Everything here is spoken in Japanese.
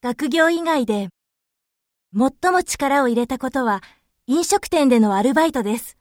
学業以外で、最も力を入れたことは飲食店でのアルバイトです。